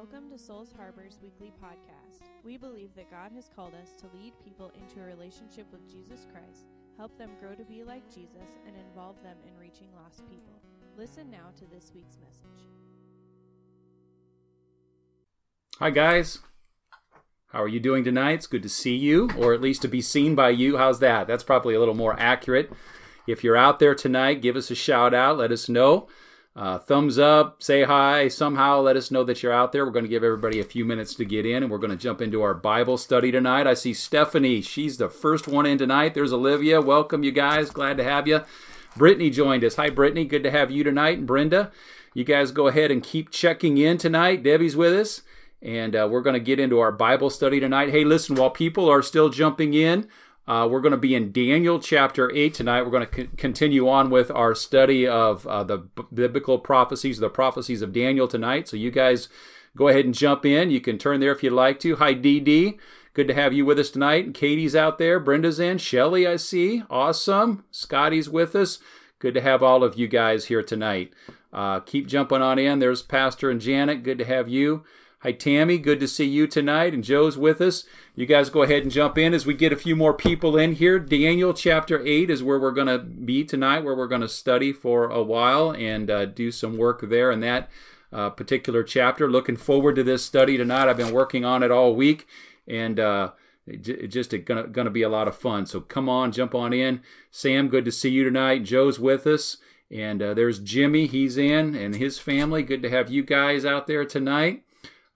Welcome to Souls Harbor's weekly podcast. We believe that God has called us to lead people into a relationship with Jesus Christ, help them grow to be like Jesus, and involve them in reaching lost people. Listen now to this week's message. Hi, guys. How are you doing tonight? It's good to see you, or at least to be seen by you. How's that? That's probably a little more accurate. If you're out there tonight, give us a shout out. Let us know. Uh, thumbs up, say hi, somehow let us know that you're out there. We're going to give everybody a few minutes to get in, and we're going to jump into our Bible study tonight. I see Stephanie. She's the first one in tonight. There's Olivia. Welcome, you guys. Glad to have you. Brittany joined us. Hi, Brittany. Good to have you tonight. And Brenda, you guys go ahead and keep checking in tonight. Debbie's with us, and uh, we're going to get into our Bible study tonight. Hey, listen, while people are still jumping in, uh, we're going to be in Daniel chapter 8 tonight. We're going to c- continue on with our study of uh, the b- biblical prophecies, the prophecies of Daniel tonight. So you guys go ahead and jump in. You can turn there if you'd like to. Hi, DD. Good to have you with us tonight. And Katie's out there. Brenda's in. Shelly, I see. Awesome. Scotty's with us. Good to have all of you guys here tonight. Uh, keep jumping on in. There's Pastor and Janet. Good to have you. Hi, Tammy. Good to see you tonight. And Joe's with us. You guys go ahead and jump in as we get a few more people in here. Daniel chapter 8 is where we're going to be tonight, where we're going to study for a while and uh, do some work there in that uh, particular chapter. Looking forward to this study tonight. I've been working on it all week and uh, it's just gonna, gonna be a lot of fun. So come on, jump on in. Sam, good to see you tonight. Joe's with us. And uh, there's Jimmy, he's in, and his family. Good to have you guys out there tonight.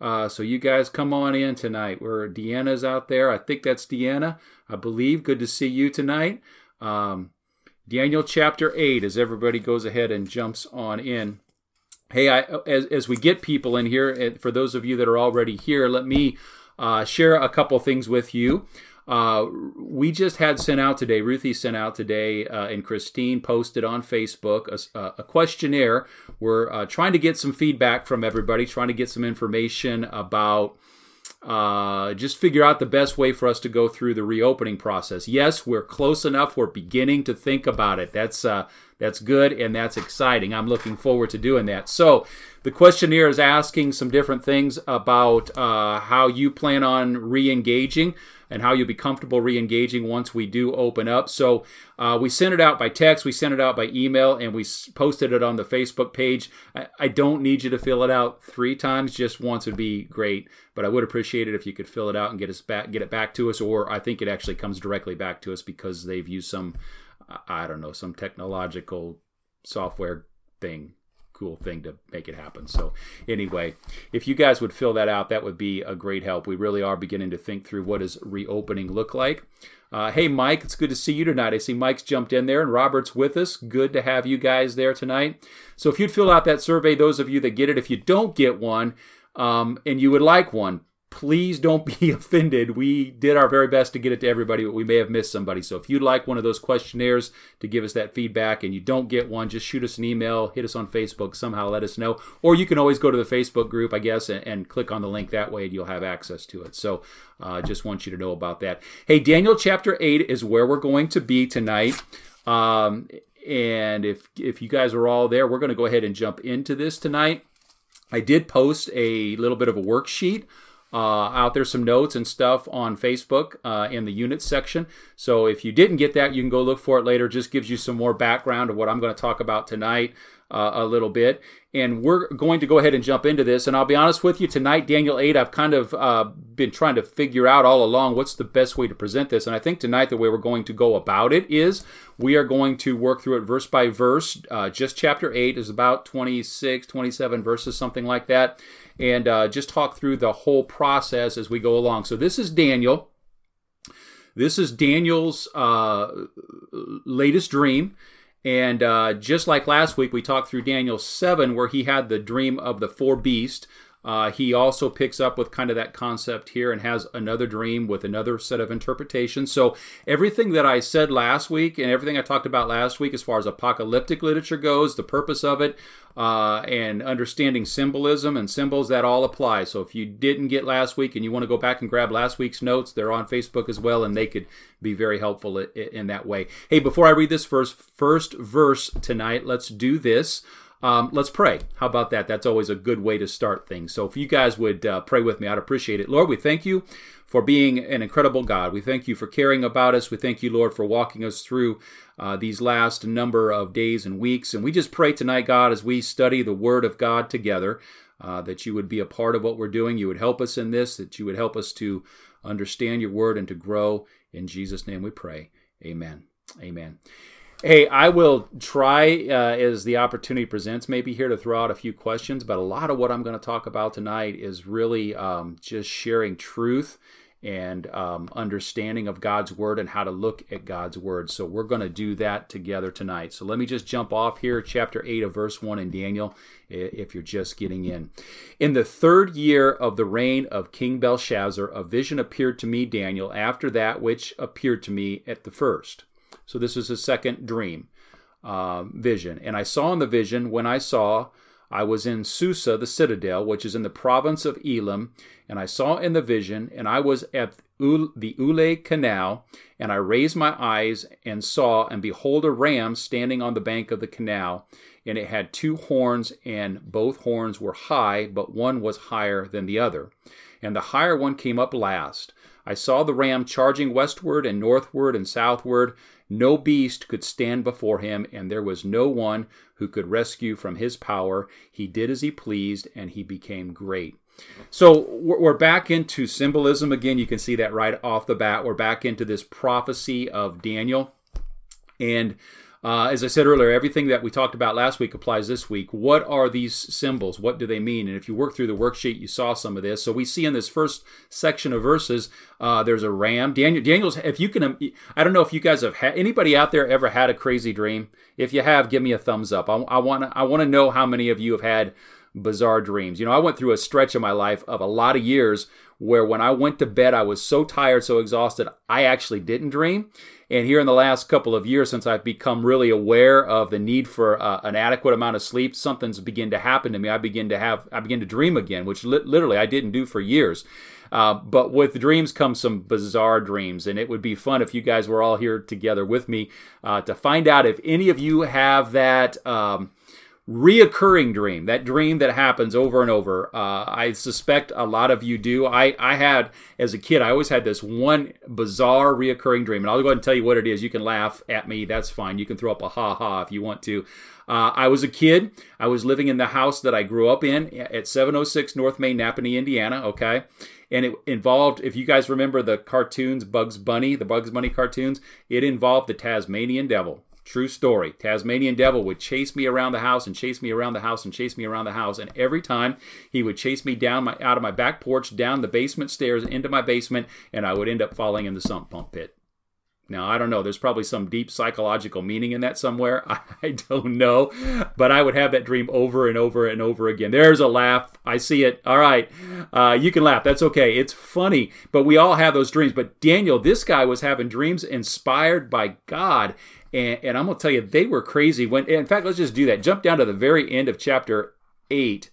Uh, so you guys come on in tonight. Where Deanna's out there. I think that's Deanna. I believe. Good to see you tonight. Um, Daniel chapter 8, as everybody goes ahead and jumps on in. Hey, I, as, as we get people in here, for those of you that are already here, let me uh, share a couple things with you. Uh, we just had sent out today, Ruthie sent out today, uh, and Christine posted on Facebook a, a questionnaire. We're uh, trying to get some feedback from everybody, trying to get some information about uh, just figure out the best way for us to go through the reopening process. Yes, we're close enough. We're beginning to think about it. That's uh, that's good and that's exciting. I'm looking forward to doing that. So, the questionnaire is asking some different things about uh, how you plan on re-engaging and how you'll be comfortable re-engaging once we do open up. So uh, we sent it out by text, we sent it out by email, and we posted it on the Facebook page. I, I, don't need you to fill it out three times; just once would be great. But I would appreciate it if you could fill it out and get us back, get it back to us. Or I think it actually comes directly back to us because they've used some, I don't know, some technological software thing cool thing to make it happen. So, anyway, if you guys would fill that out, that would be a great help. We really are beginning to think through what does reopening look like. Uh, hey, Mike, it's good to see you tonight. I see Mike's jumped in there and Robert's with us. Good to have you guys there tonight. So, if you'd fill out that survey, those of you that get it, if you don't get one um, and you would like one, please don't be offended. We did our very best to get it to everybody, but we may have missed somebody. So if you'd like one of those questionnaires to give us that feedback and you don't get one, just shoot us an email, hit us on Facebook, somehow let us know. Or you can always go to the Facebook group, I guess, and, and click on the link that way and you'll have access to it. So uh, just want you to know about that. Hey, Daniel chapter 8 is where we're going to be tonight. Um, and if if you guys are all there, we're going to go ahead and jump into this tonight. I did post a little bit of a worksheet uh, out there some notes and stuff on Facebook uh, in the units section. So if you didn't get that, you can go look for it later. Just gives you some more background of what I'm going to talk about tonight uh, a little bit. And we're going to go ahead and jump into this. And I'll be honest with you, tonight, Daniel 8, I've kind of uh, been trying to figure out all along what's the best way to present this. And I think tonight, the way we're going to go about it is we are going to work through it verse by verse. Uh, just chapter 8 is about 26, 27 verses, something like that. And uh, just talk through the whole process as we go along. So this is Daniel. This is Daniel's uh, latest dream. And uh, just like last week, we talked through Daniel 7, where he had the dream of the four beasts. Uh, he also picks up with kind of that concept here and has another dream with another set of interpretations. So, everything that I said last week and everything I talked about last week as far as apocalyptic literature goes, the purpose of it, uh, and understanding symbolism and symbols, that all applies. So, if you didn't get last week and you want to go back and grab last week's notes, they're on Facebook as well, and they could be very helpful in that way. Hey, before I read this first, first verse tonight, let's do this. Um, let's pray. How about that? That's always a good way to start things. So if you guys would uh, pray with me, I'd appreciate it. Lord, we thank you for being an incredible God. We thank you for caring about us. We thank you, Lord, for walking us through uh, these last number of days and weeks. And we just pray tonight, God, as we study the Word of God together, uh, that you would be a part of what we're doing. You would help us in this, that you would help us to understand your Word and to grow. In Jesus' name we pray. Amen. Amen. Hey, I will try uh, as the opportunity presents, maybe here to throw out a few questions, but a lot of what I'm going to talk about tonight is really um, just sharing truth and um, understanding of God's word and how to look at God's word. So we're going to do that together tonight. So let me just jump off here, chapter 8 of verse 1 in Daniel, if you're just getting in. In the third year of the reign of King Belshazzar, a vision appeared to me, Daniel, after that which appeared to me at the first. So this is a second dream uh, vision. And I saw in the vision, when I saw, I was in Susa, the citadel, which is in the province of Elam, and I saw in the vision, and I was at the Ulai canal, and I raised my eyes and saw, and behold, a ram standing on the bank of the canal, and it had two horns, and both horns were high, but one was higher than the other. And the higher one came up last. I saw the ram charging westward and northward and southward. No beast could stand before him, and there was no one who could rescue from his power. He did as he pleased, and he became great. So we're back into symbolism again. You can see that right off the bat. We're back into this prophecy of Daniel. And uh, as I said earlier, everything that we talked about last week applies this week. What are these symbols? What do they mean? And if you work through the worksheet, you saw some of this. So we see in this first section of verses, uh, there's a ram. Daniel, Daniel's. If you can, I don't know if you guys have had anybody out there ever had a crazy dream. If you have, give me a thumbs up. I want I want to know how many of you have had bizarre dreams. You know, I went through a stretch of my life of a lot of years where when I went to bed, I was so tired, so exhausted, I actually didn't dream. And here in the last couple of years, since I've become really aware of the need for uh, an adequate amount of sleep, something's begin to happen to me. I begin to have, I begin to dream again, which li- literally I didn't do for years. Uh, but with dreams come some bizarre dreams, and it would be fun if you guys were all here together with me uh, to find out if any of you have that. Um, reoccurring dream, that dream that happens over and over. Uh, I suspect a lot of you do. I, I had, as a kid, I always had this one bizarre reoccurring dream. And I'll go ahead and tell you what it is. You can laugh at me. That's fine. You can throw up a ha ha if you want to. Uh, I was a kid. I was living in the house that I grew up in at 706 North Main, Nappanee, Indiana. Okay. And it involved, if you guys remember the cartoons, Bugs Bunny, the Bugs Bunny cartoons, it involved the Tasmanian Devil. True story. Tasmanian Devil would chase me around the house and chase me around the house and chase me around the house. And every time he would chase me down my out of my back porch, down the basement stairs into my basement, and I would end up falling in the sump pump pit. Now, I don't know. There's probably some deep psychological meaning in that somewhere. I don't know. But I would have that dream over and over and over again. There's a laugh. I see it. All right. Uh, you can laugh. That's okay. It's funny. But we all have those dreams. But Daniel, this guy was having dreams inspired by God. And, and I'm going to tell you, they were crazy. When In fact, let's just do that. Jump down to the very end of chapter 8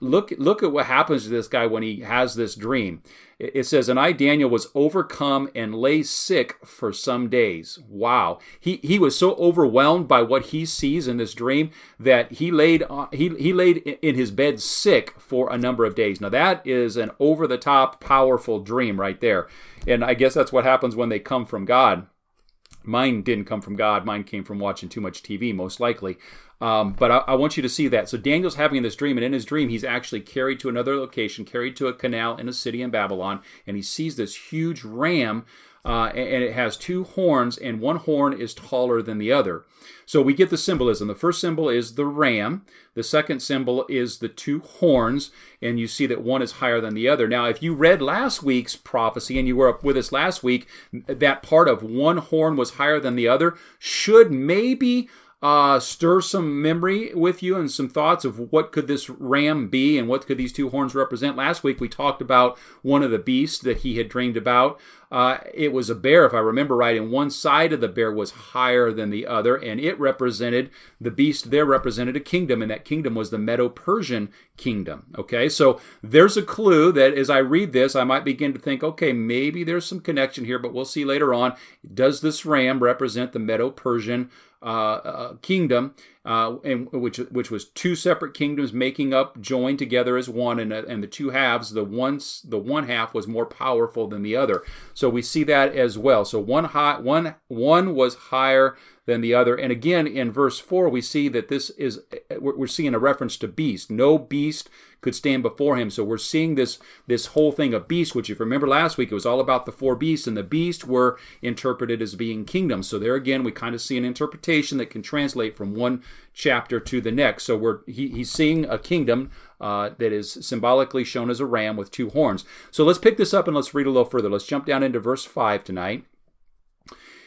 look look at what happens to this guy when he has this dream. It says and i daniel was overcome and lay sick for some days. Wow. He he was so overwhelmed by what he sees in this dream that he laid he he laid in his bed sick for a number of days. Now that is an over the top powerful dream right there. And i guess that's what happens when they come from god. Mine didn't come from god. Mine came from watching too much tv most likely um, but I, I, want you to see that. So Daniel's having this dream, and in his dream, he's actually carried to another location, carried to a canal in a city in Babylon, and he sees this huge ram, uh, and it has two horns, and one horn is taller than the other. So we get the symbolism. The first symbol is the ram. The second symbol is the two horns, and you see that one is higher than the other. Now, if you read last week's prophecy and you were up with us last week, that part of one horn was higher than the other should maybe uh, stir some memory with you and some thoughts of what could this ram be and what could these two horns represent. Last week we talked about one of the beasts that he had dreamed about. Uh, it was a bear, if I remember right, and one side of the bear was higher than the other, and it represented the beast there represented a kingdom, and that kingdom was the Medo Persian kingdom. Okay, so there's a clue that as I read this, I might begin to think, okay, maybe there's some connection here, but we'll see later on. Does this ram represent the Medo Persian uh, uh, kingdom. Uh, and which which was two separate kingdoms making up, joined together as one, and and the two halves, the once the one half was more powerful than the other. So we see that as well. So one high, one one was higher than the other. And again, in verse 4, we see that this is, we're seeing a reference to beast. No beast could stand before him. So we're seeing this, this whole thing of beast, which if you remember last week, it was all about the four beasts, and the beast were interpreted as being kingdoms. So there again, we kind of see an interpretation that can translate from one chapter to the next. So we're, he, he's seeing a kingdom uh, that is symbolically shown as a ram with two horns. So let's pick this up and let's read a little further. Let's jump down into verse 5 tonight.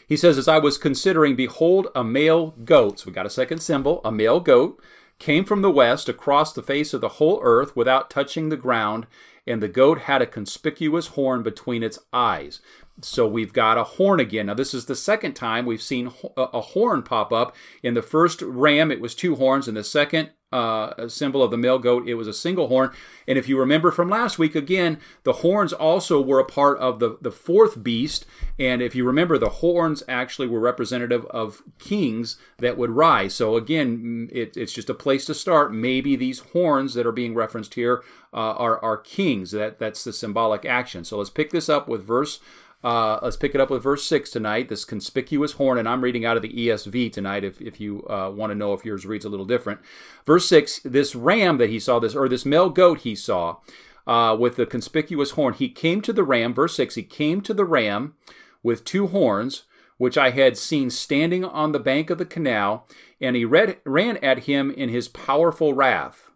He says, As I was considering, behold, a male goat. So we got a second symbol, a male goat, came from the west across the face of the whole earth without touching the ground, and the goat had a conspicuous horn between its eyes. So we've got a horn again. Now, this is the second time we've seen a horn pop up. In the first ram, it was two horns. In the second uh, symbol of the male goat, it was a single horn. And if you remember from last week, again, the horns also were a part of the, the fourth beast. And if you remember, the horns actually were representative of kings that would rise. So again, it, it's just a place to start. Maybe these horns that are being referenced here uh, are, are kings. That, that's the symbolic action. So let's pick this up with verse uh, let's pick it up with verse 6 tonight, this conspicuous horn, and I'm reading out of the ESV tonight if, if you uh, want to know if yours reads a little different. Verse 6 this ram that he saw, this or this male goat he saw uh, with the conspicuous horn, he came to the ram, verse 6, he came to the ram with two horns, which I had seen standing on the bank of the canal, and he read, ran at him in his powerful wrath.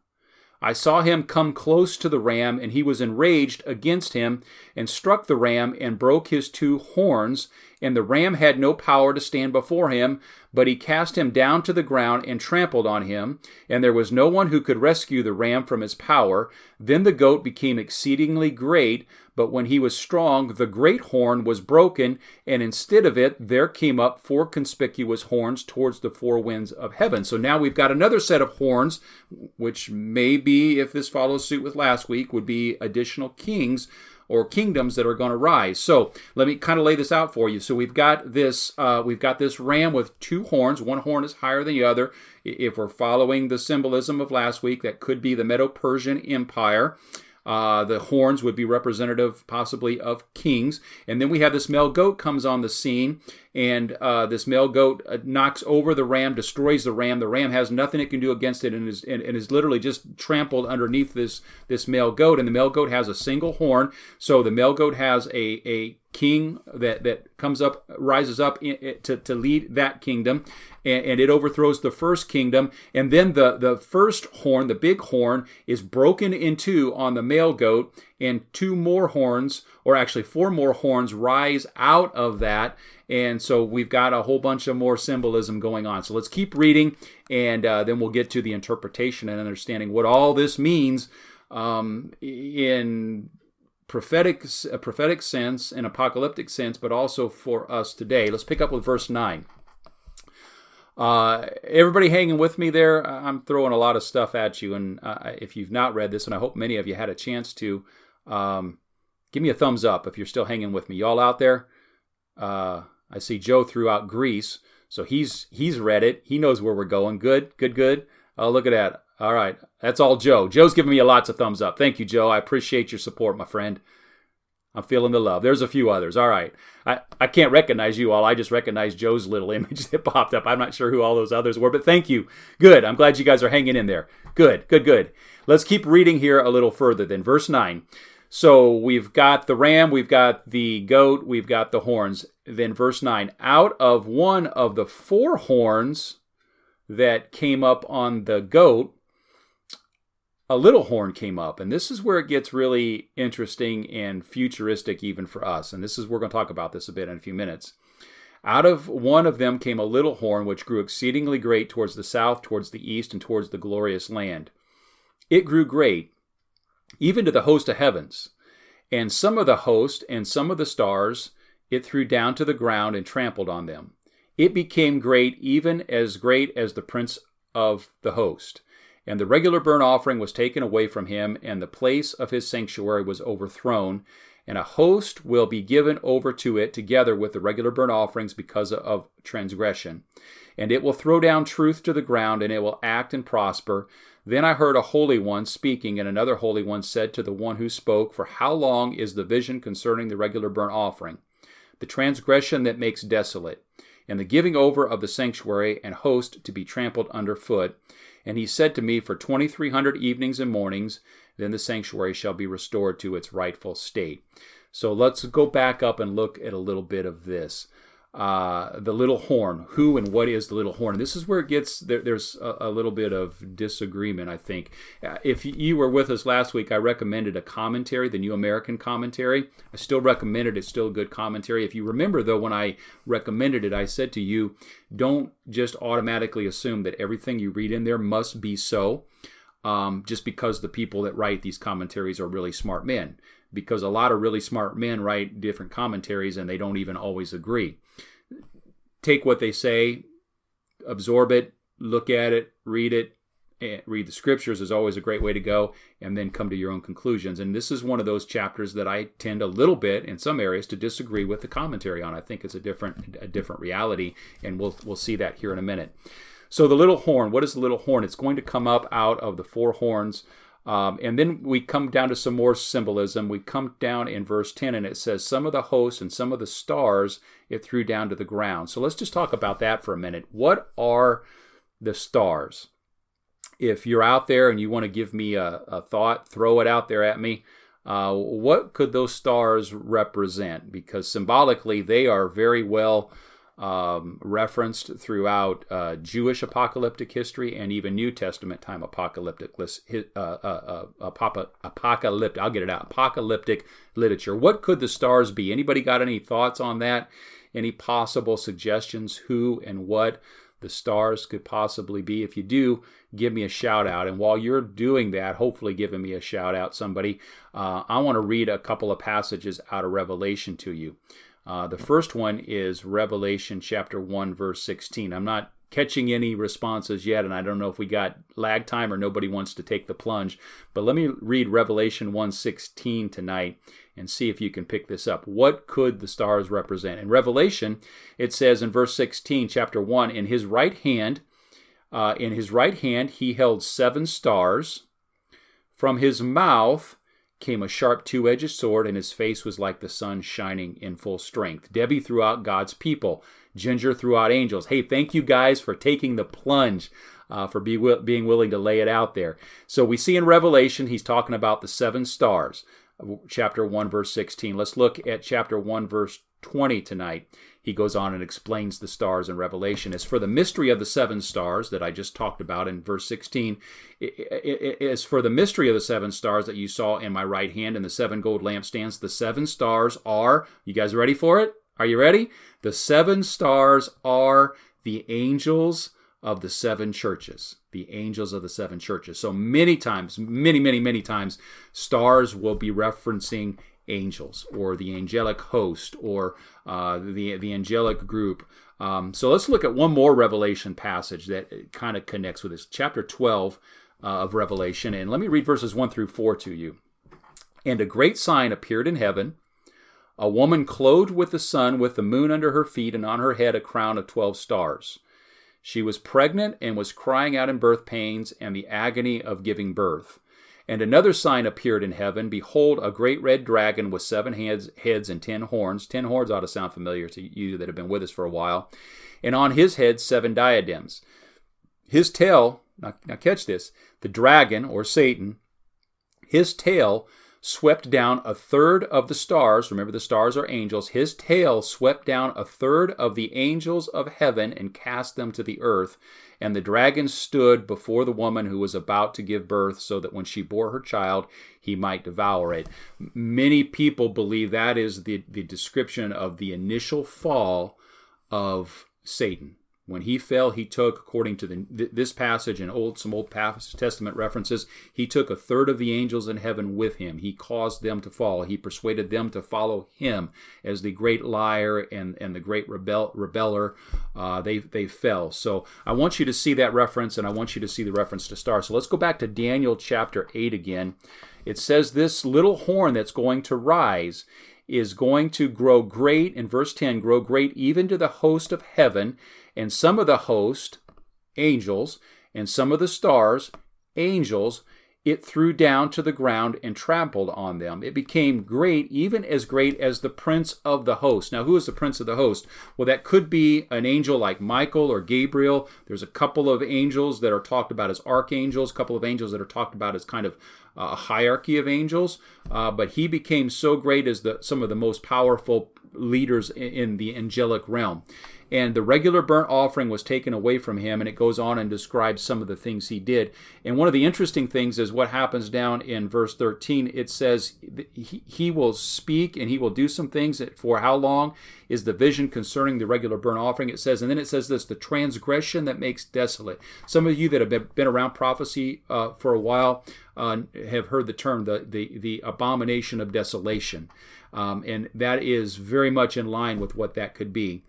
I saw him come close to the ram, and he was enraged against him, and struck the ram, and broke his two horns. And the ram had no power to stand before him, but he cast him down to the ground and trampled on him. And there was no one who could rescue the ram from his power. Then the goat became exceedingly great, but when he was strong, the great horn was broken, and instead of it, there came up four conspicuous horns towards the four winds of heaven. So now we've got another set of horns, which may be, if this follows suit with last week, would be additional kings or kingdoms that are going to rise. So let me kind of lay this out for you. So we've got this uh, we've got this ram with two horns. One horn is higher than the other. If we're following the symbolism of last week, that could be the Medo-Persian Empire. Uh, the horns would be representative, possibly, of kings. And then we have this male goat comes on the scene, and uh, this male goat uh, knocks over the ram, destroys the ram. The ram has nothing it can do against it, and is and, and, is literally just trampled underneath this this male goat. And the male goat has a single horn, so the male goat has a a king that that comes up rises up in, to, to lead that kingdom and, and, it overthrows the first kingdom and then the the first horn the big horn is broken in two on the male goat and two more horns or actually four more horns rise out of that and so we've got a whole bunch of more symbolism going on so let's keep reading and uh, then we'll get to the interpretation and understanding what all this means um, in prophetic a prophetic sense and apocalyptic sense, but also for us today. Let's pick up with verse nine. Uh, everybody hanging with me there? I'm throwing a lot of stuff at you, and uh, if you've not read this, and I hope many of you had a chance to, um, give me a thumbs up if you're still hanging with me. Y'all out there? Uh, I see Joe threw out Greece, so he's he's read it. He knows where we're going. Good, good, good. Oh, look at that. All right. That's all Joe. Joe's giving me lots of thumbs up. Thank you, Joe. I appreciate your support, my friend. I'm feeling the love. There's a few others. All right. I, I can't recognize you all. I just recognize Joe's little image that popped up. I'm not sure who all those others were, but thank you. Good. I'm glad you guys are hanging in there. Good, good, good. Let's keep reading here a little further then. Verse 9. So we've got the ram, we've got the goat, we've got the horns. Then verse 9. Out of one of the four horns that came up on the goat, a little horn came up, and this is where it gets really interesting and futuristic even for us. And this is we're going to talk about this a bit in a few minutes. Out of one of them came a little horn, which grew exceedingly great towards the south, towards the east, and towards the glorious land. It grew great, even to the host of heavens. And some of the host and some of the stars it threw down to the ground and trampled on them. It became great, even as great as the prince of the host. And the regular burnt offering was taken away from him, and the place of his sanctuary was overthrown. and a host will be given over to it together with the regular burnt offerings because of transgression. And it will throw down truth to the ground, and it will act and prosper. Then I heard a holy one speaking, and another holy one said to the one who spoke, For how long is the vision concerning the regular burnt offering? The transgression that makes desolate, and the giving over of the sanctuary and host to be trampled under foot. And he said to me, For twenty three hundred evenings and mornings, then the sanctuary shall be restored to its rightful state. So let's go back up and look at a little bit of this. Uh, the little horn. Who and what is the little horn? This is where it gets there, there's a, a, little bit of disagreement, I think. Uh, if you were with us last week, I recommended a commentary, the New American Commentary. I still recommend it. It's still a good commentary. If you remember, though, when I recommended it, I said to you, don't just automatically assume that everything you read in there must be so um, just because the people that write these commentaries are really smart men. Because a lot of really smart men write different commentaries and they don't even always agree. Take what they say, absorb it, look at it, read it, eh, read the scriptures is always a great way to go, and then come to your own conclusions. And this is one of those chapters that I tend a little bit in some areas to disagree with the commentary on. I think it's a different a different reality, and we'll we'll see that here in a minute. So the little horn, what is the little horn? It's going to come up out of the four horns. Um, and then we come down to some more symbolism. We come down in verse 10 and it says, Some of the hosts and some of the stars it threw down to the ground. So let's just talk about that for a minute. What are the stars? If you're out there and you want to give me a, a thought, throw it out there at me. Uh, what could those stars represent? Because symbolically, they are very well um, referenced throughout uh, Jewish apocalyptic history and even New Testament time apocalyptic uh, uh, uh apocalyptic. I'll get it out. Apocalyptic literature. What could the stars be? Anybody got any thoughts on that? Any possible suggestions? Who and what the stars could possibly be? If you do, give me a shout out. And while you're doing that, hopefully giving me a shout out, somebody, uh, I want to read a couple of passages out of Revelation to you. Uh, the first one is Revelation chapter 1, verse 16. I'm not catching any responses yet, and I don't know if we got lag time or nobody wants to take the plunge. But let me read Revelation 1:16 tonight and see if you can pick this up. What could the stars represent? In Revelation, it says in verse 16, chapter 1, in his right hand, uh, in his right hand he held seven stars. From his mouth came a sharp two edged sword, and his face was like the sun shining in full strength. Debbie threw out God's people. Ginger threw out angels. Hey, thank you guys for taking the plunge, uh, for be, being willing to lay it out there. So we see in Revelation, he's talking about the seven stars, chapter 1, verse 16. Let's look at chapter 1, verse 20 tonight he goes on and explains the stars in Revelation. As for the mystery of the seven stars that I just talked about in verse 16, as for the mystery of the seven stars that you saw in my right hand and the seven gold lampstands, the seven stars are, you guys ready for it? Are you ready? The seven stars are the angels of the seven churches. The angels of the seven churches. So many times, many, many, many times, stars will be referencing angels or the angelic host or uh, the the angelic group. Um, so let's look at one more Revelation passage that kind of connects with this, chapter 12 uh, of Revelation. And let me read verses 1 through 4 to you. And a great sign appeared in heaven a woman clothed with the sun, with the moon under her feet, and on her head a crown of 12 stars. She was pregnant and was crying out in birth pains and the agony of giving birth. And another sign appeared in heaven. Behold, a great red dragon with seven heads, heads and ten horns. Ten horns ought to sound familiar to you that have been with us for a while. And on his head, seven diadems. His tail, now, now catch this, the dragon or Satan, his tail swept down a third of the stars. Remember, the stars are angels. His tail swept down a third of the angels of heaven and cast them to the earth. And the dragon stood before the woman who was about to give birth, so that when she bore her child, he might devour it. Many people believe that is the, the description of the initial fall of Satan. When he fell, he took, according to the, this passage and old some Old Testament references, he took a third of the angels in heaven with him. He caused them to fall. He persuaded them to follow him as the great liar and, and the great rebel, rebeller. Uh, they they fell. So I want you to see that reference, and I want you to see the reference to stars. So let's go back to Daniel chapter eight again, It says this little horn that's going to rise is going to grow great, in verse 10, grow great even to the host of heaven, and some of the host, angels, and some of the stars, angels, it threw down to the ground and trampled on them. It became great, even as great as the prince of the host. Now, who is the prince of the host? Well, that could be an angel like Michael or Gabriel. There's a couple of angels that are talked about as archangels, a couple of angels that are talked about as kind of a hierarchy of angels. Uh, but he became so great as the, some of the most powerful leaders in the angelic realm and the regular burnt offering was taken away from him and it goes on and describes some of the things he did. And one of the interesting things is what happens down in verse 13 it says he, will speak and he will do some things for how long is the vision concerning the regular burnt offering? It says and then it says this the transgression that makes desolate. Some of you that have been, been around prophecy uh, for a while uh, have heard the term the, the, the abomination of desolation. Um, and that is very much in line with what that could be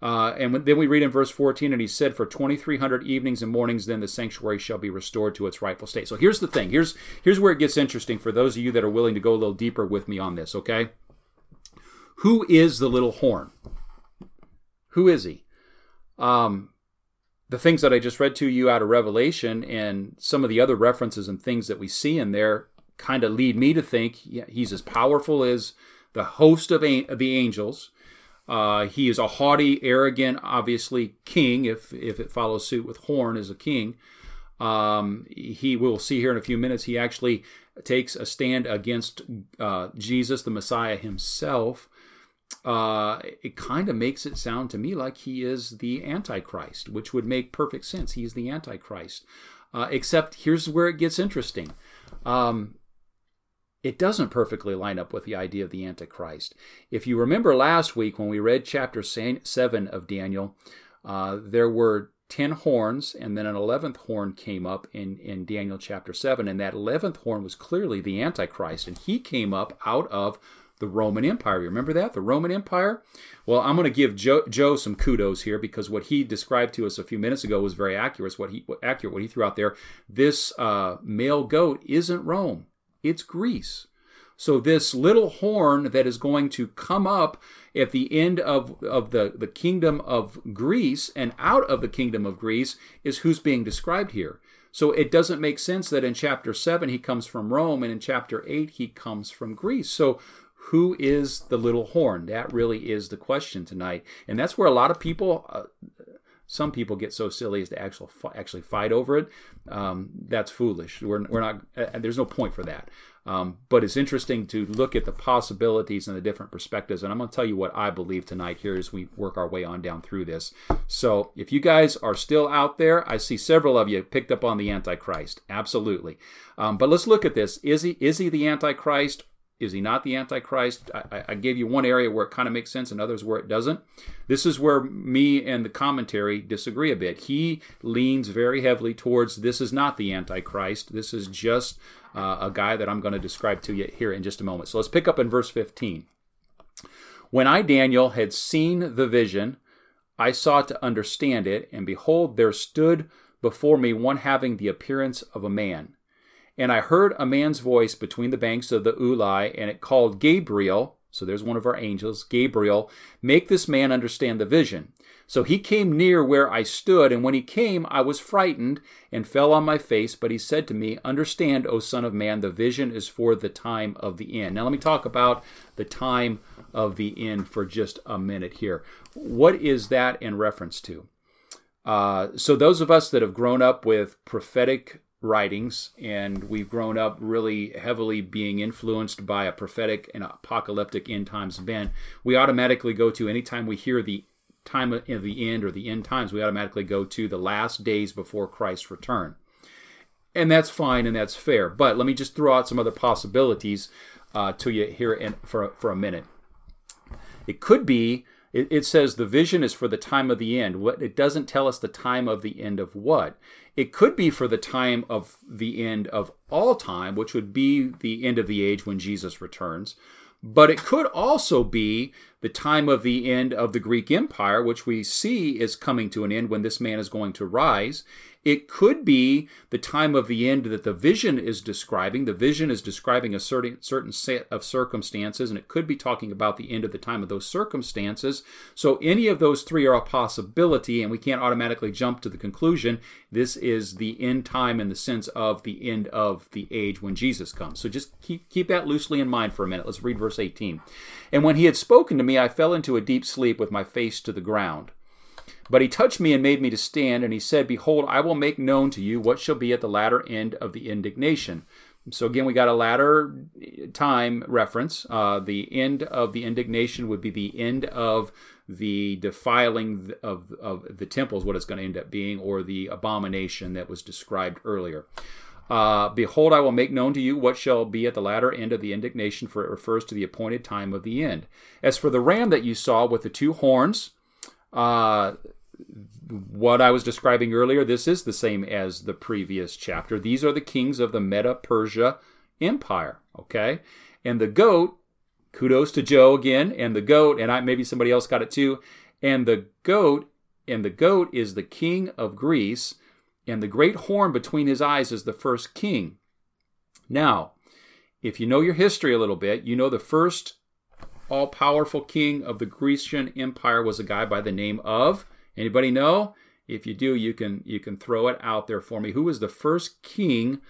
uh, and then we read in verse 14, and he said, For 2,300 evenings and mornings, then the sanctuary shall be restored to its rightful state. So here's the thing. Here's, here's where it gets interesting for those of you that are willing to go a little deeper with me on this, okay? Who is the little horn? Who is he? Um, the things that I just read to you out of Revelation and some of the other references and things that we see in there kind of lead me to think yeah, he's as powerful as the host of, of the angels uh, he is a haughty, arrogant, obviously king. If if it follows suit with Horn as a king, um, he will see here in a few minutes. He actually takes a stand against uh, Jesus, the Messiah himself. Uh, it kind of makes it sound to me like he is the Antichrist, which would make perfect sense. He's the Antichrist. Uh, except here's where it gets interesting. Um, it doesn't perfectly line up with the idea of the Antichrist. If you remember last week when we read chapter 7 of Daniel, uh, there were 10 horns, and then an 11th horn came up in, in Daniel chapter 7, and that 11th horn was clearly the Antichrist, and he came up out of the Roman Empire. You Remember that? The Roman Empire? Well, I'm going to give Joe, Joe, some kudos here because what he described to us a few minutes ago was very accurate. What he, accurate, what he threw out there. This uh, male goat isn't Rome it's Greece. So this little horn that is going to come up at the end of, of the, the kingdom of Greece and out of the kingdom of Greece is who's being described here. So it doesn't make sense that in chapter 7 he comes from Rome and in chapter 8 he comes from Greece. So who is the little horn? That really is the question tonight. And that's where a lot of people, uh, some people get so silly as to actually actually fight over it. Um, that's foolish. We're, we're not. Uh, there's no point for that. Um, but it's interesting to look at the possibilities and the different perspectives. And I'm going to tell you what I believe tonight here as we work our way on down through this. So if you guys are still out there, I see several of you picked up on the Antichrist. Absolutely. Um, but let's look at this. Is he is he the Antichrist is he not the Antichrist? I, I gave you one area where it kind of makes sense and others where it doesn't. This is where me and the commentary disagree a bit. He leans very heavily towards this is not the Antichrist. This is just uh, a guy that I'm going to describe to you here in just a moment. So let's pick up in verse 15. When I, Daniel, had seen the vision, I sought to understand it, and behold, there stood before me one having the appearance of a man and I heard a man's voice between the banks of the Ulai, and it called Gabriel. So there's one of our angels, Gabriel, make this man understand the vision. So he came near where I stood, and when he came, I was frightened and fell on my face. But he said to me, Understand, O Son of Man, the vision is for the time of the end. Now let me talk about the time of the end for just a minute here. What is that in reference to? Uh, so those of us that have grown up with prophetic writings, and we've grown up really heavily being influenced by a prophetic and apocalyptic end times bent, we automatically go to anytime we hear the time of the end or the end times, we automatically go to the last days before Christ's return. And that's fine and that's fair. But let me just throw out some other possibilities uh, to you here in, for, for a minute. It could be it, it says the vision is for the time of the end. What it doesn't tell us the time of the end of what. It could be for the time of the end of all time, which would be the end of the age when Jesus returns. but it could also be the time of the end of the Greek Empire, which we see is coming to an end when this man is going to rise. It could be the time of the end that the vision is describing. The vision is describing a certain, certain set of circumstances, and it could be talking about the end of the time of those circumstances. So, any of those three are a possibility, and we can't automatically jump to the conclusion this is the end time in the sense of the end of the age when Jesus comes. So, just keep, keep that loosely in mind for a minute. Let's read verse 18. And when he had spoken to me, I fell into a deep sleep with my face to the ground. But he touched me and made me to stand, and he said, Behold, I will make known to you what shall be at the latter end of the indignation. So again, we got a latter time reference. Uh, the end of the indignation would be the end of the defiling of, of the temple, is what it's going to end up being, or the abomination that was described earlier. Uh, Behold, I will make known to you what shall be at the latter end of the indignation, for it refers to the appointed time of the end. As for the ram that you saw with the two horns, uh, what I was describing earlier, this is the same as the previous chapter. These are the kings of the Meta Persia Empire. Okay, and the goat. Kudos to Joe again, and the goat, and I, maybe somebody else got it too. And the goat, and the goat is the king of Greece, and the great horn between his eyes is the first king. Now, if you know your history a little bit, you know the first all powerful king of the Grecian Empire was a guy by the name of Anybody know? If you do, you can you can throw it out there for me. Who was the first king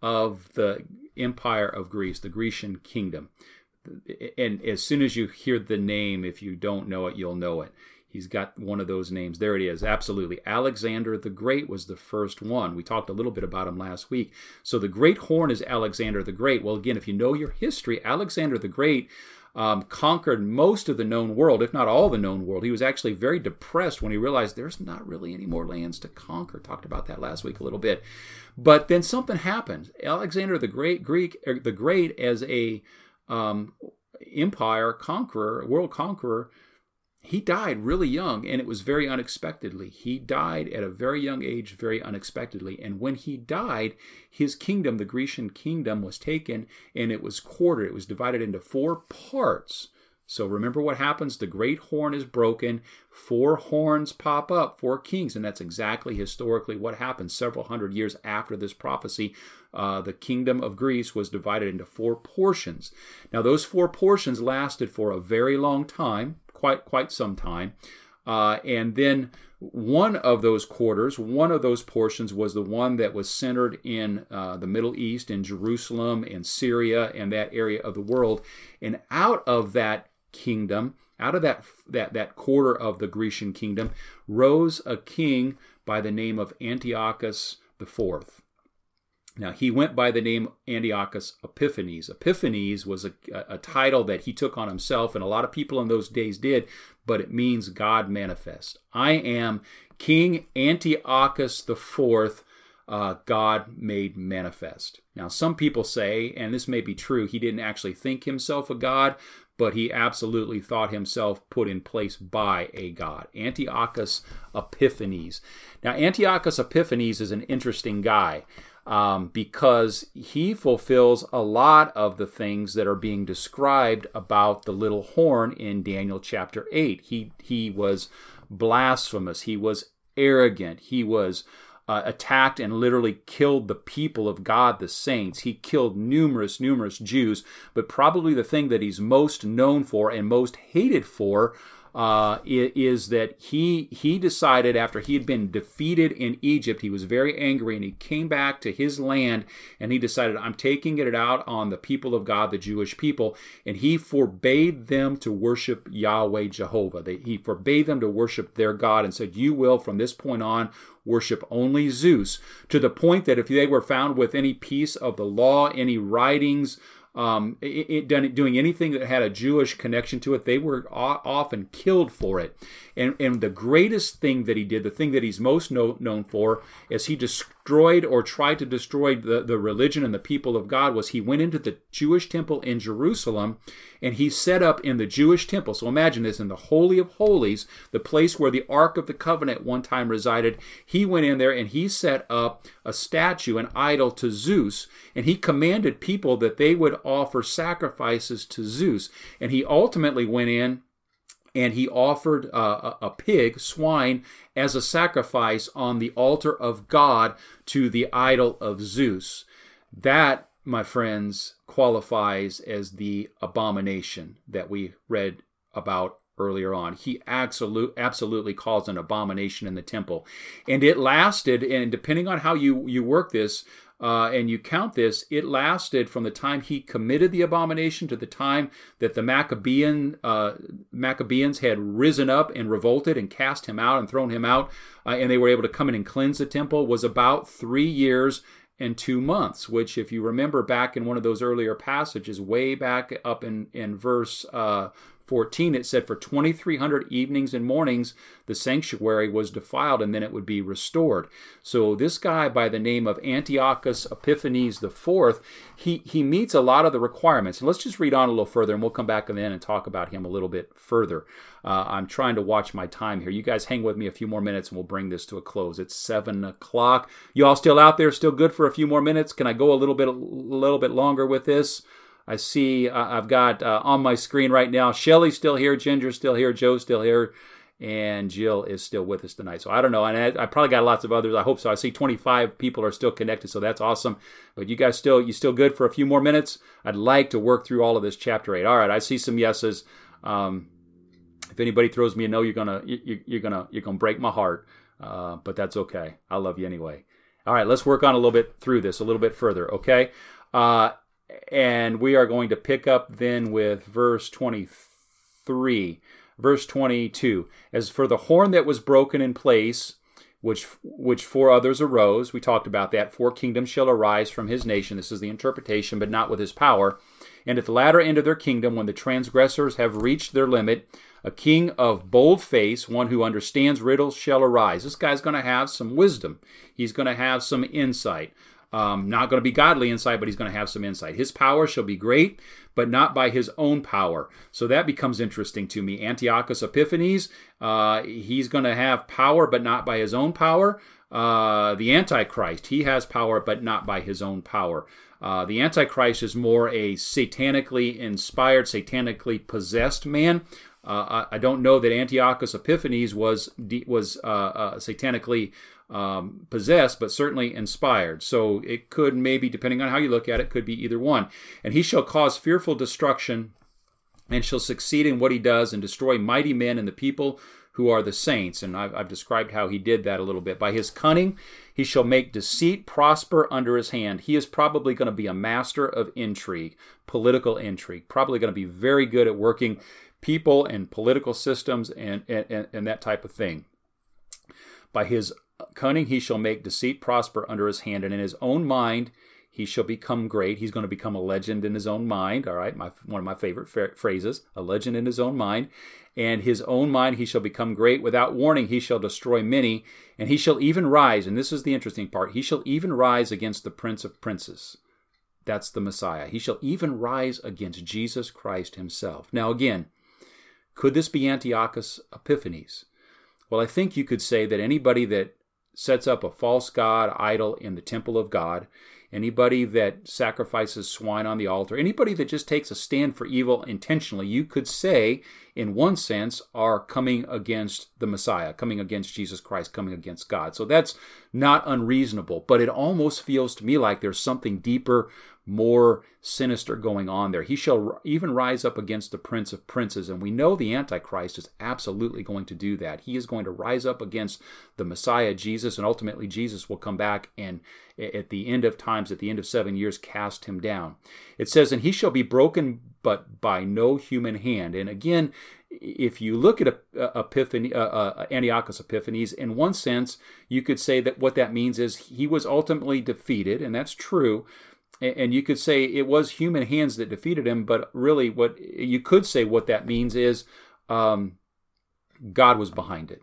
of the Empire of Greece, the Grecian kingdom? And as soon as you hear the name, if you don't know it, you'll know it. He's got one of those names. There it is. Absolutely. Alexander the Great was the first one. We talked a little bit about him last week. So the great horn is Alexander the Great. Well, again, if you know your history, Alexander the Great um, conquered most of the known world, if not all the known world. He was actually very depressed when he realized there's not really any more lands to conquer. Talked about that last week a little bit, but then something happened. Alexander the Great, Greek, er, the Great, as a um, empire conqueror, world conqueror, he died really young and it was very unexpectedly. He died at a very young age, very unexpectedly. And when he died, his kingdom, the Grecian kingdom, was taken and it was quartered. It was divided into four parts. So remember what happens? The great horn is broken, four horns pop up, four kings, and that's exactly historically what happened. Several hundred years after this prophecy, uh, the kingdom of Greece was divided into four portions. Now, those four portions lasted for a very long time quite quite some time. Uh, and then one of those quarters, one of those portions was the one that was centered in uh, the Middle East, in Jerusalem, and Syria, and that area of the world. And out of that kingdom, out of that that that quarter of the Grecian kingdom, rose a king by the name of Antiochus the Fourth. Now, he went by the name Antiochus Epiphanes. Epiphanes was a, a, title that he took on himself, and a lot of people in those days did, but it means God manifest. I am King Antiochus IV, uh, God made manifest. Now, some people say, and this may be true, he didn't actually think himself a God, but he absolutely thought himself put in place by a God. Antiochus Epiphanes. Now, Antiochus Epiphanes is an interesting guy um, because he fulfills a lot of the things that are being described about the little horn in Daniel chapter 8. He, he was blasphemous, he was arrogant, he was uh, attacked and literally killed the people of God, the saints. He killed numerous, numerous Jews, but probably the thing that he's most known for and most hated for uh, is that he he decided after he had been defeated in Egypt, he was very angry and he came back to his land and he decided, I'm taking it out on the people of God, the Jewish people, and he forbade them to worship Yahweh Jehovah. They, he forbade them to worship their God and said, You will from this point on worship only Zeus, to the point that if they were found with any piece of the law, any writings, um, it, it done, doing anything that had a Jewish connection to it, they were often killed for it. And, and the greatest thing that he did, the thing that he's most know, known for, is he just destroyed or tried to destroy the, the religion and the people of God was he went into the Jewish temple in Jerusalem and he set up in the Jewish temple. So imagine this in the Holy of Holies, the place where the Ark of the Covenant one time resided. He went in there and he set up a statue, an idol to Zeus, and he commanded people that they would offer sacrifices to Zeus. And he ultimately went in and he offered uh, a pig, swine, as a sacrifice on the altar of God to the idol of Zeus. That, my friends, qualifies as the abomination that we read about earlier on. He absolute, absolutely caused an abomination in the temple. And it lasted, and depending on how you, you work this, uh, and you count this, it lasted from the time he committed the abomination to the time that the Maccabean uh, Maccabeans had risen up and revolted and cast him out and thrown him out, uh, and they were able to come in and cleanse the temple. Was about three years and two months. Which, if you remember back in one of those earlier passages, way back up in in verse uh, 14, it said, For 2,300 evenings and mornings, the sanctuary was defiled, and then it would be restored. So, this guy by the name of Antiochus Epiphanes IV, he, he meets a lot of the requirements. And let's just read on a little further, and we'll come back then and talk about him a little bit further. Uh, I'm trying to watch my time here. You guys hang with me a few more minutes, and we'll bring this to a close. It's 7 o'clock. You all still out there, still good for a few more minutes? Can I go a little bit, a little bit longer with this? I see uh, I've got uh, on my screen right now Shelly's still here, Ginger's still here, Joe's still here, and Jill is still with us tonight. So I don't know. And I, I, probably got lots of others. I hope so. I see 25 people are still connected, so that's awesome. But you guys still you still good for a few more minutes? I'd like to work through all of this chapter 8. All right, I see some yeses. Um, if anybody throws me a no, you're gonna you, you're gonna you're gonna break my heart. Uh, but that's okay. I love you anyway. All right, let's work on a little bit through this a little bit further. Okay. Uh, and we are going to pick up then with verse 23 verse 22 as for the horn that was broken in place which which four others arose we talked about that four kingdoms shall arise from his nation. This is the interpretation but not with his power. And at the latter end of their kingdom when the transgressors have reached their limit a king of bold face one who understands riddles shall arise. This guy's going to have some wisdom. He's going to have some insight um, not going to be godly insight, but he's going to have some insight. His power shall be great, but not by his own power. So that becomes interesting to me. Antiochus Epiphanes, uh, he's going to have power, but not by his own power. Uh, the Antichrist, he has power, but not by his own power. Uh, the Antichrist is more a satanically inspired, satanically possessed man. Uh, I, I, don't know that Antiochus Epiphanes was was uh, uh, satanically um, possessed, but certainly inspired. So it could maybe, depending on how you look at it, could be either one. And he shall cause fearful destruction and shall succeed in what he does and destroy mighty men and the people who are the saints. And I've, I've, described how he did that a little bit. By his cunning, he shall make deceit prosper under his hand. He is probably going to be a master of intrigue, political intrigue, probably going to be very good at working people and political systems and, and, and that type of thing. By his cunning he shall make deceit prosper under his hand, and in his own mind he shall become great. He's going to become a legend in his own mind. All right, my, one of my favorite fa- phrases a legend in his own mind. And his own mind he shall become great. Without warning he shall destroy many, and he shall even rise. And this is the interesting part he shall even rise against the prince of princes. That's the Messiah. He shall even rise against Jesus Christ himself. Now, again, could this be Antiochus Epiphanes? Well, I think you could say that anybody that sets up a false god idol in the temple of God, anybody that sacrifices swine on the altar, anybody that just takes a stand for evil intentionally, you could say, in one sense, are coming against the Messiah, coming against Jesus Christ, coming against God. So that's not unreasonable, but it almost feels to me like there's something deeper more sinister going on there. He shall even rise up against the prince of princes. And we know the Antichrist is absolutely going to do that. He is going to rise up against the Messiah, Jesus, and ultimately Jesus will come back and at the end of times, at the end of seven years, cast him down. It says, And he shall be broken, but by no human hand. And again, if you look at Epiphany, uh, uh, Antiochus Epiphanes, in one sense, you could say that what that means is he was ultimately defeated, and that's true and you could say it was human hands that defeated him but really what you could say what that means is um, god was behind it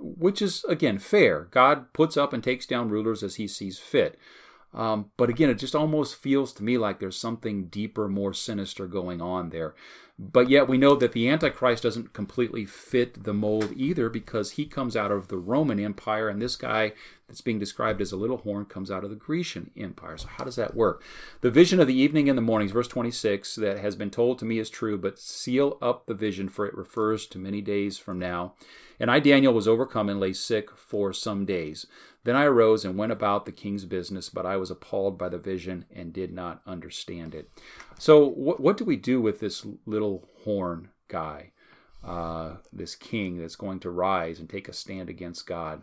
which is, again, fair. God puts up and takes down rulers as he sees fit. Um, but again, it just almost feels to me like there's something deeper, more sinister going on there. But yet we know that the Antichrist doesn't completely fit the mold either because he comes out of the Roman Empire, and this guy that's being described as a little horn comes out of the Grecian Empire. So, how does that work? The vision of the evening and the mornings, verse 26, that has been told to me is true, but seal up the vision, for it refers to many days from now. And I, Daniel, was overcome and lay sick for some days. Then I arose and went about the king's business, but I was appalled by the vision and did not understand it. So, what, what do we do with this little horn guy, uh, this king that's going to rise and take a stand against God?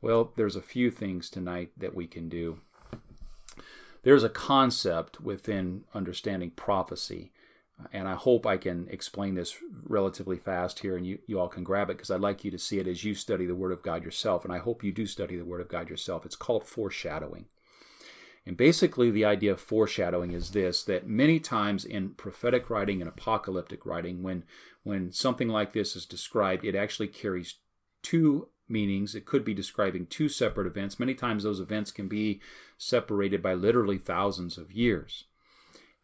Well, there's a few things tonight that we can do. There's a concept within understanding prophecy, and I hope I can explain this relatively fast here and you, you all can grab it because I'd like you to see it as you study the Word of God yourself, and I hope you do study the Word of God yourself. It's called foreshadowing. And basically, the idea of foreshadowing is this that many times in prophetic writing and apocalyptic writing, when, when something like this is described, it actually carries two meanings. It could be describing two separate events. Many times, those events can be separated by literally thousands of years.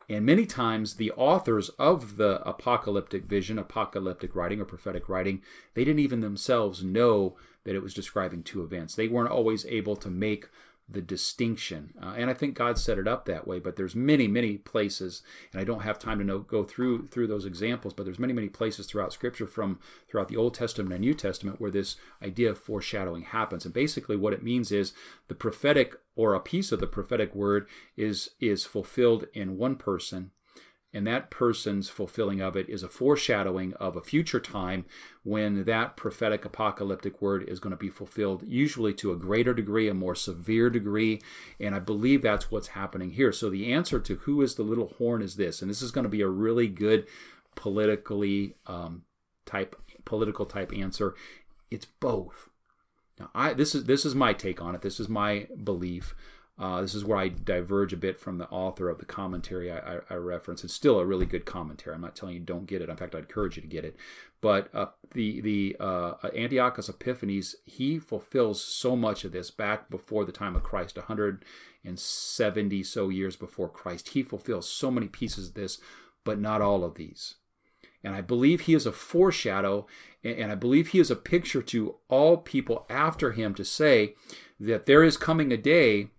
And many times, the authors of the apocalyptic vision, apocalyptic writing, or prophetic writing, they didn't even themselves know that it was describing two events. They weren't always able to make the distinction. Uh, and I think God set it up that way. But there's many, many places, and I don't have time to know, go through through those examples. But there's many, many places throughout Scripture, from throughout the Old Testament and New Testament, where this idea of foreshadowing happens. And basically, what it means is the prophetic or a piece of the prophetic word is is fulfilled in one person and that person's fulfilling of it is a foreshadowing of a future time when that prophetic apocalyptic word is going to be fulfilled, usually to a greater degree, a more severe degree. And I believe that's what's happening here. So the answer to who is the little horn is this, and this is going to be a really good politically um, type political type answer. It's both. Now, I this is this is my take on it. This is my belief. Uh, this is where I diverge a bit from the author of the commentary I, I, I, reference. It's still a really good commentary. I'm not telling you don't get it. In fact, I'd encourage you to get it. But uh, the the uh, Antiochus Epiphanes he fulfills so much of this back before the time of Christ, 170 so years before Christ. He fulfills so many pieces of this, but not all of these. And I believe he is a foreshadow, and I believe he is a picture to all people after him to say that there is coming a day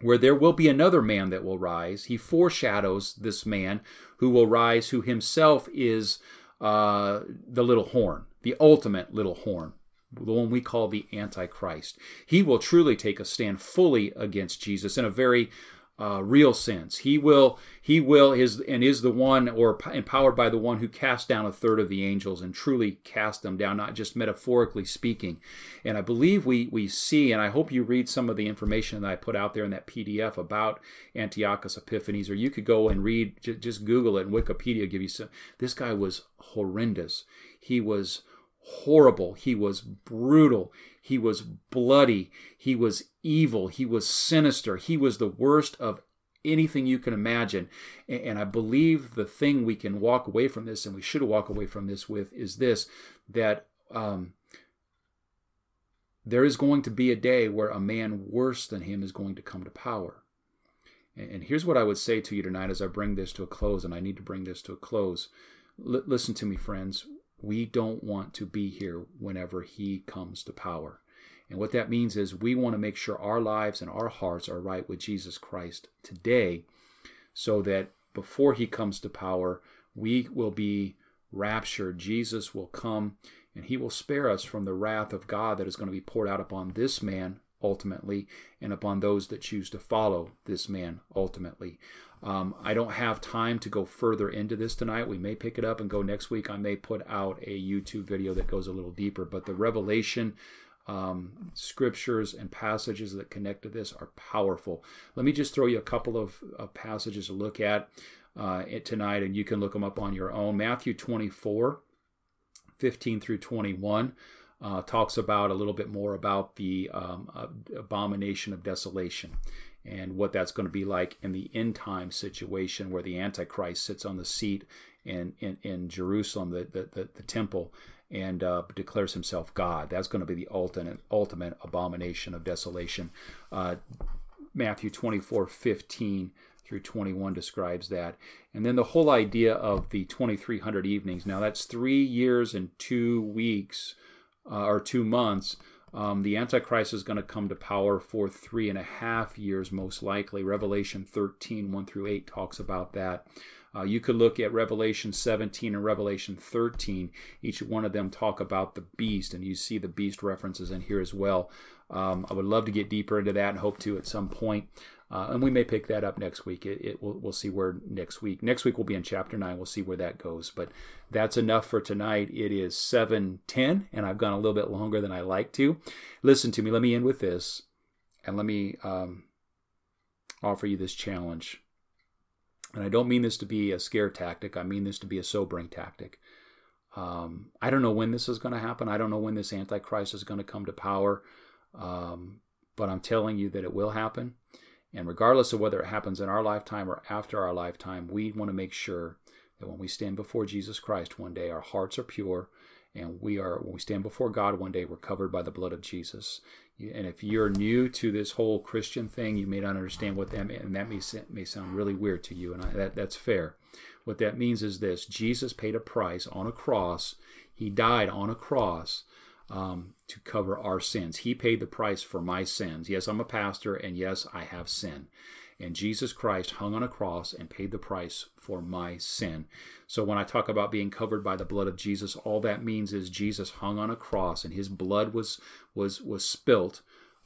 where there will be another man that will rise. He foreshadows this man who will rise, who himself is uh, the little horn, the ultimate little horn, the one we call the Antichrist. He will truly take a stand fully against Jesus in a very uh, real sense. He will, he will, is and is the one, or empowered by the one who cast down a third of the angels and truly cast them down, not just metaphorically speaking. And I believe we we see, and I hope you read some of the information that I put out there in that PDF about Antiochus Epiphanes, or you could go and read, just Google it, and Wikipedia give you some. This guy was horrendous. He was horrible. He was brutal. He was bloody. He was evil. He was sinister. He was the worst of anything you can imagine. And I believe the thing we can walk away from this, and we should walk away from this with, is this that um, there is going to be a day where a man worse than him is going to come to power. And here's what I would say to you tonight as I bring this to a close, and I need to bring this to a close. L- listen to me, friends. We don't want to be here whenever he comes to power. And what that means is we want to make sure our lives and our hearts are right with Jesus Christ today so that before he comes to power, we will be raptured. Jesus will come and he will spare us from the wrath of God that is going to be poured out upon this man ultimately and upon those that choose to follow this man ultimately. Um, I don't have time to go further into this tonight. We may pick it up and go next week. I may put out a YouTube video that goes a little deeper, but the revelation um, scriptures and passages that connect to this are powerful. Let me just throw you a couple of, of passages to look at uh, tonight, and you can look them up on your own. Matthew 24, 15 through 21. Uh, talks about a little bit more about the um, abomination of desolation and what that's going to be like in the end time situation where the Antichrist sits on the seat in, in, in Jerusalem, the, the, the, the temple, and uh, declares himself God. That's going to be the ultimate ultimate abomination of desolation. Uh, Matthew 24, 15 through 21 describes that. And then the whole idea of the 2300 evenings. Now that's three years and two weeks uh, or two months. Um, the Antichrist is going to come to power for three and a half years, most likely. Revelation 13, 1 through 8 talks about that. Uh, you could look at Revelation 17 and Revelation 13. Each one of them talk about the beast, and you see the beast references in here as well. Um, I would love to get deeper into that and hope to at some point. Uh, and we may pick that up next week. It, it we'll, we'll see where next week. Next week we'll be in chapter nine. We'll see where that goes. But that's enough for tonight. It is seven ten, and I've gone a little bit longer than I like to. Listen to me. Let me end with this, and let me um, offer you this challenge. And I don't mean this to be a scare tactic. I mean this to be a sobering tactic. Um, I don't know when this is going to happen. I don't know when this Antichrist is going to come to power. Um, but I'm telling you that it will happen. And regardless of whether it happens in our lifetime or after our lifetime, we want to make sure that when we stand before Jesus Christ one day, our hearts are pure, and we are when we stand before God one day, we're covered by the blood of Jesus. And if you're new to this whole Christian thing, you may not understand what that and that may may sound really weird to you, and I, that that's fair. What that means is this: Jesus paid a price on a cross. He died on a cross um, to cover our sins. He paid the price for my sins. Yes, I'm a pastor, and yes, I have sin. And Jesus Christ hung on a cross and paid the price for my sin. So when I talk about being covered by the blood of Jesus, all that means is Jesus hung on a cross and his blood was was was spilt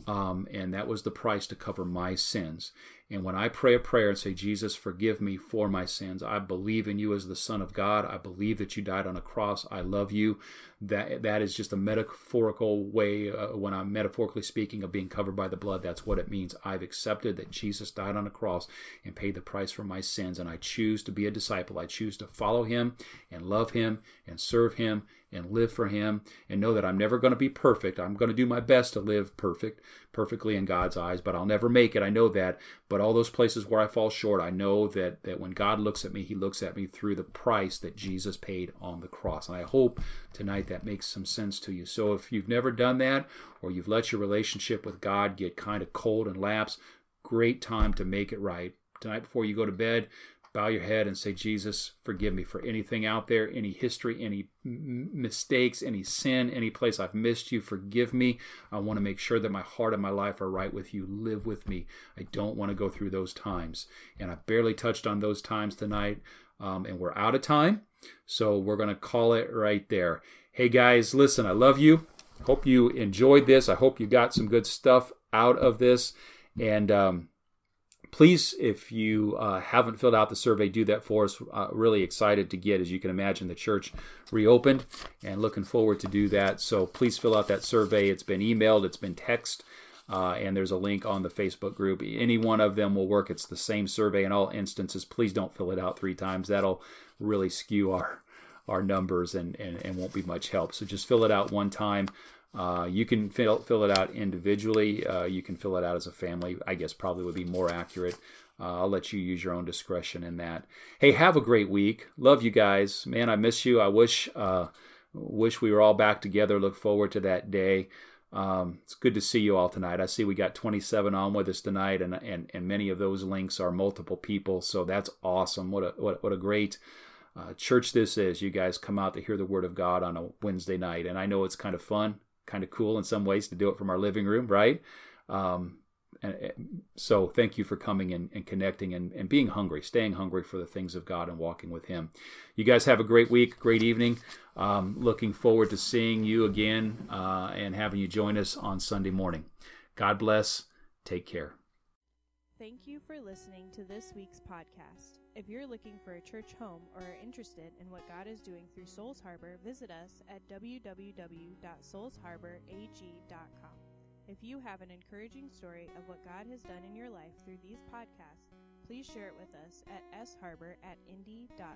um, and that was the price to cover my sins. And when I pray a prayer and say, Jesus, forgive me for my sins, I believe in you as the Son of God. I believe that you died on a cross. I love you. That that is just a metaphorical way, uh, when I'm metaphorically speaking, of being covered by the blood. That's what it means. I've accepted that Jesus died on a cross and paid the price for my sins, and I choose to be a disciple. I choose to follow him and love him and serve him and live for Him and know that I'm never going to be perfect. I'm going to do my best to live perfect, perfectly in God's eyes, but I'll never make it. I know that. But all those places where I fall short, I know that, that when God looks at me, He looks at me through the price that Jesus paid on the cross. And I hope tonight that makes some sense to you. So if you've never done that or you've let your relationship with God get kind of cold and lapse, great time to make it right. Tonight before you go to bed, bow your head and say, Jesus, forgive me for anything out there, any history, any mistakes, any sin, any place I've missed you. Forgive me. I want to make sure that my heart and my life are right with you. Live with me. I don't want to go through those times. And I barely touched on those times tonight. Um, and we're out of time. So we're going to call it right there. Hey guys, listen, I love you. Hope you enjoyed this. I hope you got some good stuff out of this. And, um, please, if you uh, haven't filled out the survey, do that for us. Uh, really excited to get, as you can imagine, the church reopened and looking forward to do that. So please fill out that survey. It's been emailed, it's been text, uh, and there's a link on the Facebook group. Any one of them will work. It's the same survey in all instances. Please don't fill it out three times. That'll really skew our our numbers and, and, and won't be much help. So just fill it out one time. Uh, you can fill, fill it out individually. Uh, you can fill it out as a family. I guess probably would be more accurate. Uh, I'll let you use your own discretion in that. Hey, have a great week. Love you guys, man. I miss you. I wish uh, wish we were all back together. Look forward to that day. Um, it's good to see you all tonight. I see we got 27 on with us tonight, and and, and many of those links are multiple people. So that's awesome. What a what, what a great uh, church this is. You guys come out to hear the word of God on a Wednesday night, and I know it's kind of fun kind of cool in some ways to do it from our living room, right? Um, and, so thank you for coming and, and connecting and, and, being hungry, staying hungry for the things of God and walking with Him. You guys have a great week, great evening. Um, looking forward to seeing you again uh, and having you join us on Sunday morning. God bless. Take care. Thank you for listening to this week's podcast. If you're looking for a church home or are interested in what God is doing through Souls Harbor, visit us at www.soulsharborag.com. If you have an encouraging story of what God has done in your life through these podcasts, please share it with us at sharbor at indy.rr.com.